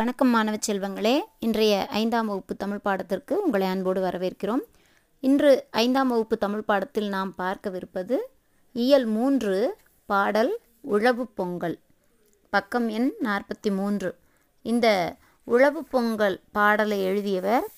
வணக்கம் மாணவ செல்வங்களே. இன்றைய ஐந்தாம் வகுப்பு தமிழ் பாடத்திற்கு உங்களை அன்போடு வரவேற்கிறோம். இன்று ஐந்தாம் வகுப்பு தமிழ் பாடத்தில் நாம் பார்க்கவிருப்பது இயல் மூன்று பாடல் உழவு பொங்கல். பக்கம் எண் நாற்பத்தி மூன்று. இந்த உழவு பொங்கல் பாடலை எழுதியவர்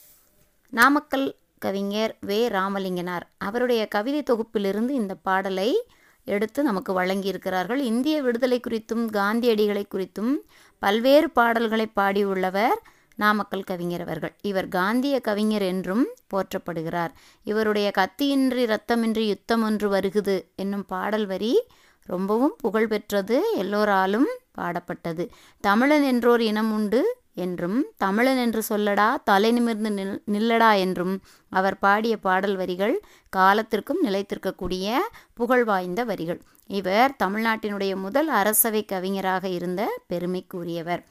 நாமக்கல் கவிஞர் வே. ராமலிங்கனார். அவருடைய கவிதை தொகுப்பிலிருந்து இந்த பாடலை எடுத்து நமக்கு வழங்கியிருக்கிறார்கள். இந்திய விடுதலை குறித்தும் காந்தியடிகளை குறித்தும் பல்வேறு பாடல்களை பாடியுள்ளவர் நாமக்கல் கவிஞர் அவர்கள். இவர் காந்திய கவிஞர் என்றும் போற்றப்படுகிறார். இவருடைய கத்தியின்றி இரத்தமின்றி யுத்தம் ஒன்று வருகுது என்னும் பாடல் வரி ரொம்பவும் புகழ்பெற்றது எல்லோராலும் பாடப்பட்டது. தமிழன் என்றோர் இனம் உண்டு என்றும் தமிழன் என்று சொல்லடா தலை நிமிர்ந்து நில் நில்லடா என்றும் அவர் பாடிய பாடல் வரிகள் காலத்திற்கும் நிலைத்திருக்கக்கூடிய புகழ் வாய்ந்த வரிகள். இவர் தமிழ்நாட்டினுடைய முதல் அரசவை கவிஞராக இருந்த பெருமைக்குரியவர்.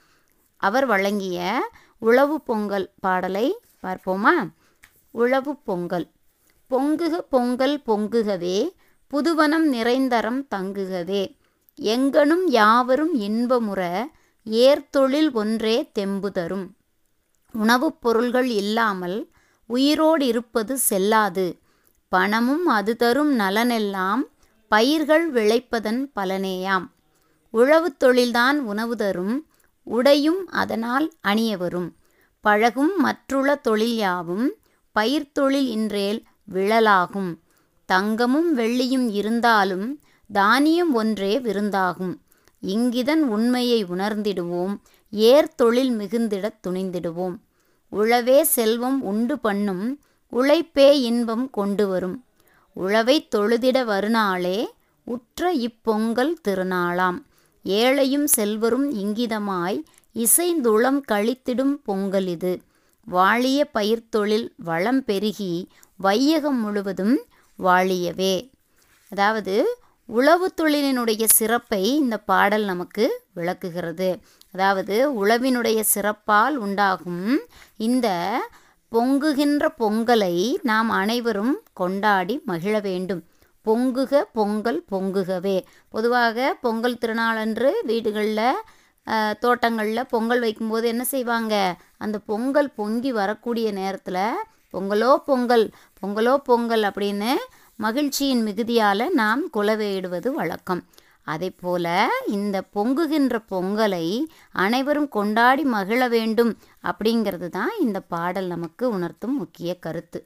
அவர் வழங்கிய உழவு பொங்கல் பாடலை பார்ப்போமா? உழவு பொங்கல். பொங்குக பொங்கல் பொங்குகவே புதுவனம் நிறைந்தரம் தங்குகவே எங்கனும் யாவரும் இன்பமுற ஏர்தொழில் ஒன்றே தெம்பு தரும். உணவுப் பொருள்கள் இல்லாமல் உயிரோடு இருப்பது செல்லாது. பணமும் அது தரும் நலனெல்லாம் பயிர்கள் விளைப்பதன் பலனேயாம். உழவுத் தொழில்தான் உணவு தரும் உடையும் அதனால் அணிய வரும். பழகும் மற்றுள்ள தொழில் யாவும் பயிர்த்தொழில் இன்றேல் விழலாகும். தங்கமும் வெள்ளியும் இருந்தாலும் தானியம் ஒன்றே விருந்தாகும். இங்கிதன் உண்மையை உணர்ந்திடுவோம் ஏர் தொழில் மிகுந்திடத் துணிந்திடுவோம். உழவே செல்வம் உண்டு பண்ணும் உழைப்பே இன்பம் கொண்டு வரும். உழவை தொழுதிட வருநாளே உற்ற இப்பொங்கல் திருநாளாம். ஏழையும் செல்வரும் இங்கிதமாய் இசைந்துளம் கழித்திடும் பொங்கல் இது. வாழிய பயிர்த்தொழில் வளம் பெருகி வையகம் முழுவதும் வாழியவே. அதாவது உழவு தொழிலினுடைய சிறப்பை இந்த பாடல் நமக்கு விளக்குகிறது. அதாவது உழவினுடைய சிறப்பால் உண்டாகும் இந்த பொங்குகின்ற பொங்கலை நாம் அனைவரும் கொண்டாடி மகிழ வேண்டும். பொங்குக பொங்கல் பொங்குகவே. பொதுவாக பொங்கல் திருநாளன்று வீடுகளில் தோட்டங்களில் பொங்கல் வைக்கும்போது என்ன செய்வாங்க? அந்த பொங்கல் பொங்கி வரக்கூடிய நேரத்தில் பொங்கலோ பொங்கல் பொங்கலோ பொங்கல் அப்படின்னு மகிழ்ச்சியின் மிகுதியால் நாம் குலவையிடுவது வழக்கம். அதே போல இந்த பொங்குகின்ற பொங்கலை அனைவரும் கொண்டாடி மகிழ வேண்டும் அப்படிங்கிறது தான் இந்த பாடல் நமக்கு உணர்த்தும் முக்கிய கருத்து.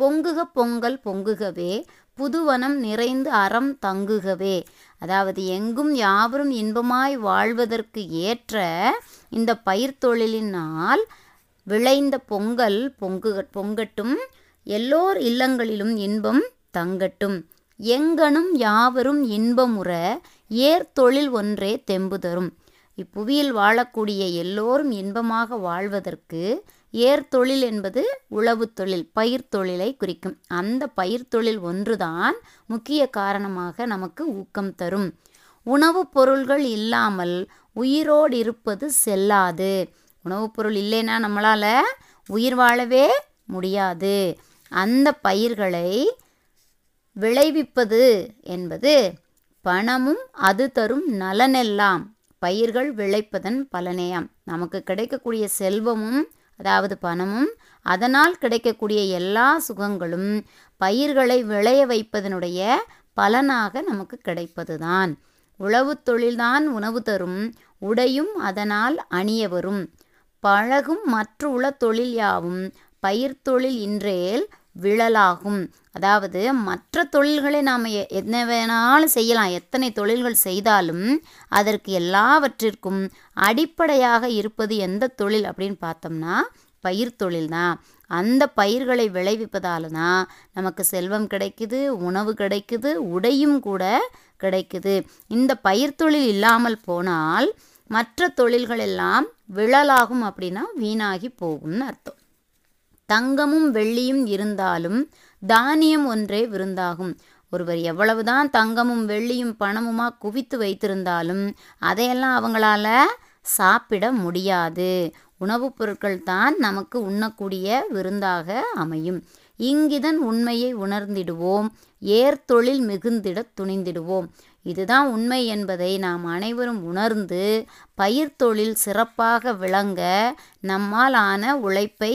பொங்குக பொங்கல் பொங்குகவே புதுவனம் நிறைந்து அறம் தங்குகவே. அதாவது எங்கும் யாவரும் இன்பமாய் வாழ்வதற்கு ஏற்ற இந்த பயிர் தொழிலினால் விளைந்த பொங்கல் பொங்கு பொங்கட்டும் எல்லோர் இல்லங்களிலும் இன்பம் தங்கட்டும். எங்கனும் யாவரும் இன்பமுற ஏர் தொழில் ஒன்றே தெம்பு தரும். இப்புவியில் வாழக்கூடிய எல்லோரும் இன்பமாக வாழ்வதற்கு ஏர்தொழில் என்பது உழவு தொழில் பயிர் தொழிலை குறிக்கும். அந்த பயிர் தொழில் ஒன்றுதான் முக்கிய காரணமாக நமக்கு ஊக்கம் தரும். உணவுப் பொருள்கள் இல்லாமல் உயிரோடு இருப்பது செல்லாது. உணவுப் பொருள் இல்லைன்னா நம்மளால் உயிர் வாழவே முடியாது. அந்த பயிர்களை விளைவிப்பது என்பது பணமும் அது தரும் நலனெல்லாம். பயிர்கள் விளைப்பதன் பலனேயாம். நமக்கு கிடைக்கக்கூடிய செல்வமும் அதாவது பணமும் அதனால் கிடைக்கக்கூடிய எல்லா சுகங்களும் பயிர்களை விளைய வைப்பதனுடைய பலனாக நமக்கு கிடைப்பதுதான். உழவு தொழில்தான் உணவு தரும் உடையும் அதனால் அணிய வரும் பழகும் மற்ற உள தொழில் யாவும் பயிர் தொழில் இன்றேல் விழலாகும். அதாவது மற்ற தொழில்களை நாம் என்ன வேணாலும் செய்யலாம். எத்தனை தொழில்கள் செய்தாலும் அதற்கு எல்லாவற்றிற்கும் அடிப்படையாக இருப்பது எந்த தொழில் அப்படின்னு பார்த்தோம்னா பயிர் தொழில் தான் அந்த பயிர்களை விளைவிப்பதால தான் நமக்கு செல்வம் கிடைக்குது உணவு கிடைக்குது உடையும் கூட கிடைக்குது. இந்த பயிர் தொழில் இல்லாமல் போனால் மற்ற தொழில்கள் எல்லாம் விழலாகும் அப்படின்னா வீணாகி போகும்னு அர்த்தம். தங்கமும் வெள்ளியும் இருந்தாலும் தானியம் ஒன்றே விருந்தாகும். ஒருவர் எவ்வளவுதான் தங்கமும் வெள்ளியும் பணமுமா குவித்து வைத்திருந்தாலும் அதையெல்லாம் அவங்களால சாப்பிட முடியாது. உணவுப் பொருட்கள் தான் நமக்கு உண்ணக்கூடிய விருந்தாக அமையும். இங்கிதன் உண்மையை உணர்ந்திடுவோம். ஏர் தொழில் மிகுந்திட துணிந்திடுவோம். இதுதான் உண்மை என்பதை நாம் அனைவரும் உணர்ந்து பயிர் தொழில் சிறப்பாக விளங்க நம்மால் ஆன உழைப்பை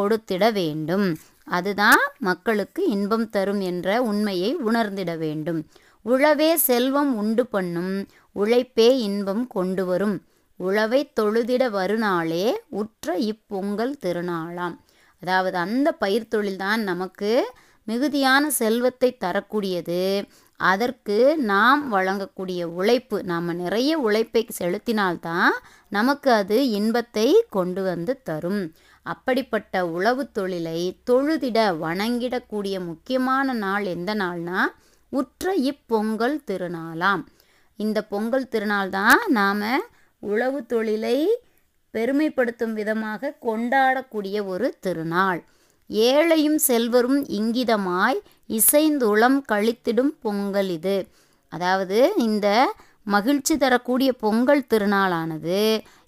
கொடுத்திட வேண்டும். அதுதான் மக்களுக்கு இன்பம் தரும் என்ற உண்மையை உணர்ந்திட வேண்டும். உழவே செல்வம் உண்டு பண்ணும் உழைப்பே இன்பம் கொண்டு வரும். உழவை தொழுதிட வருநாளே உற்ற இப்பொங்கல் திருநாளாம். அதாவது அந்த பயிர் தொழில்தான் நமக்கு மிகுதியான செல்வத்தை தரக்கூடியது. அதற்கு நாம் வழங்கக்கூடிய உழைப்பு நாம் நிறைய உழைப்பை செலுத்தினால்தான் நமக்கு அது இன்பத்தை கொண்டு வந்து தரும். அப்படிப்பட்ட உழவு தொழிலை தொழுதிட வணங்கிடக்கூடிய முக்கியமான நாள் எந்த நாள்னா உற்ற இப்பொங்கல் திருநாளாம். இந்த பொங்கல் திருநாள் தான் நாம் உழவு தொழிலை பெருமைப்படுத்தும் விதமாக கொண்டாடக்கூடிய ஒரு திருநாள். ஏழையும் செல்வரும் இங்கிதமாய் இசைந்துளம் கழித்திடும் பொங்கல் இது. அதாவது இந்த மகிழ்ச்சி தரக்கூடிய பொங்கல் திருநாளானது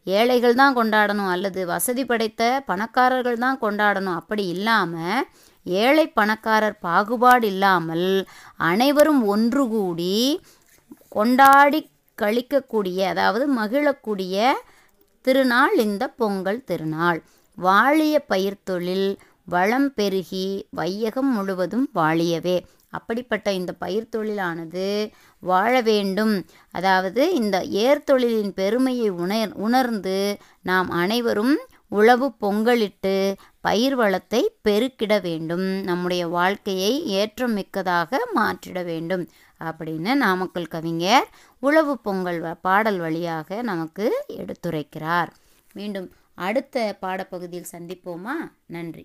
ஏழைகள் தான் கொண்டாடணும் அல்லது வசதி படைத்த பணக்காரர்கள் தான் கொண்டாடணும். அப்படி இல்லாமல் ஏழை பணக்காரர் பாகுபாடு இல்லாமல் அனைவரும் ஒன்று கூடி கொண்டாடி கழிக்கக்கூடிய அதாவது மகிழக்கூடிய திருநாள் இந்த பொங்கல் திருநாள். வாழிய பயிர் தொழில் வளம் பெருகி வையகம் முழுவதும் வாழியவே. அப்படிப்பட்ட இந்த பயிர் தொழிலானது வாழ வேண்டும். அதாவது இந்த ஏர் தொழிலின் பெருமையை உணர் உணர்ந்து நாம் அனைவரும் உழவு பொங்கலிட்டு பயிர் வளத்தை பெருக்கிட வேண்டும். நம்முடைய வாழ்க்கையை ஏற்றம் மிக்கதாக மாற்றிட வேண்டும். அப்படின்னு நாமக்கல் கவிஞர் உழவு பொங்கல் பாடல் வழியாக நமக்கு எடுத்துரைக்கிறார். மீண்டும் அடுத்த பாடப்பகுதியில் சந்திப்போமா? நன்றி.